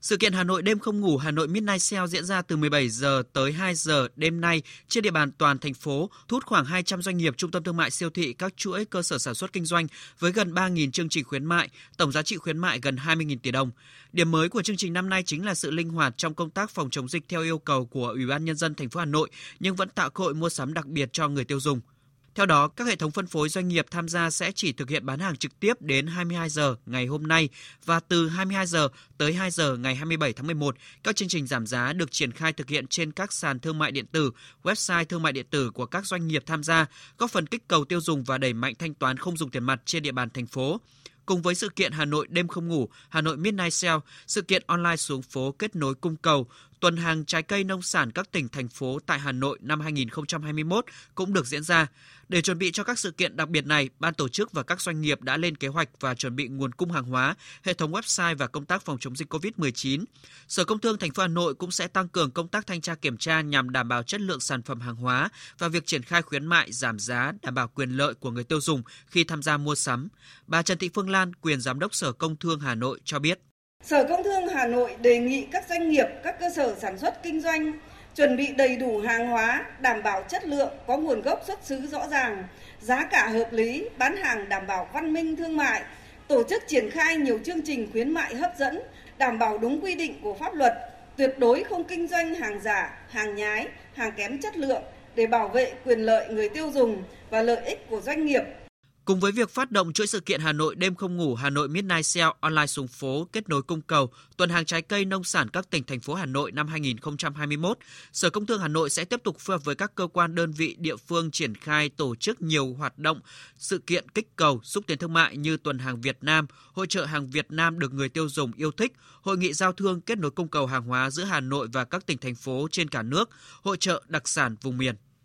Sự kiện Hà Nội đêm không ngủ Hà Nội Midnight Sale diễn ra từ 17 giờ tới 2 giờ đêm nay trên địa bàn toàn thành phố, thu hút khoảng 200 doanh nghiệp, trung tâm thương mại, siêu thị, các chuỗi cơ sở sản xuất kinh doanh với gần 3.000 chương trình khuyến mại, tổng giá trị khuyến mại gần 20.000 tỷ đồng. Điểm mới của chương trình năm nay chính là sự linh hoạt trong công tác phòng chống dịch theo yêu cầu của Ủy ban nhân dân thành phố Hà Nội nhưng vẫn tạo cơ hội mua sắm đặc biệt cho người tiêu dùng. Theo đó, các hệ thống phân phối doanh nghiệp tham gia sẽ chỉ thực hiện bán hàng trực tiếp đến 22 giờ ngày hôm nay và từ 22 giờ tới 2 giờ ngày 27 tháng 11. Các chương trình giảm giá được triển khai thực hiện trên các sàn thương mại điện tử, website thương mại điện tử của các doanh nghiệp tham gia, góp phần kích cầu tiêu dùng và đẩy mạnh thanh toán không dùng tiền mặt trên địa bàn thành phố. Cùng với sự kiện Hà Nội đêm không ngủ, Hà Nội Midnight Sale, sự kiện online xuống phố kết nối cung cầu, tuần hàng trái cây nông sản các tỉnh thành phố tại Hà Nội năm 2021 cũng được diễn ra. Để chuẩn bị cho các sự kiện đặc biệt này, ban tổ chức và các doanh nghiệp đã lên kế hoạch và chuẩn bị nguồn cung hàng hóa, hệ thống website và công tác phòng chống dịch COVID-19. Sở Công Thương thành phố Hà Nội cũng sẽ tăng cường công tác thanh tra kiểm tra nhằm đảm bảo chất lượng sản phẩm hàng hóa và việc triển khai khuyến mại giảm giá đảm bảo quyền lợi của người tiêu dùng khi tham gia mua sắm. Bà Trần Thị Phương Lan, quyền giám đốc Sở Công Thương Hà Nội cho biết. Sở Công Thương Hà Nội đề nghị các doanh nghiệp, các cơ sở sản xuất kinh doanh chuẩn bị đầy đủ hàng hóa, đảm bảo chất lượng, có nguồn gốc xuất xứ rõ ràng, giá cả hợp lý, bán hàng đảm bảo văn minh thương mại, tổ chức triển khai nhiều chương trình khuyến mại hấp dẫn, đảm bảo đúng quy định của pháp luật, tuyệt đối không kinh doanh hàng giả, hàng nhái, hàng kém chất lượng để bảo vệ quyền lợi người tiêu dùng và lợi ích của doanh nghiệp. Cùng với việc phát động chuỗi sự kiện Hà Nội đêm không ngủ Hà Nội Midnight Sale online xuống phố kết nối cung cầu, tuần hàng trái cây nông sản các tỉnh thành phố Hà Nội năm 2021, Sở Công Thương Hà Nội sẽ tiếp tục phối hợp với các cơ quan đơn vị địa phương triển khai tổ chức nhiều hoạt động, sự kiện kích cầu, xúc tiến thương mại như tuần hàng Việt Nam, hội trợ hàng Việt Nam được người tiêu dùng yêu thích, hội nghị giao thương kết nối cung cầu hàng hóa giữa Hà Nội và các tỉnh thành phố trên cả nước, hội trợ đặc sản vùng miền.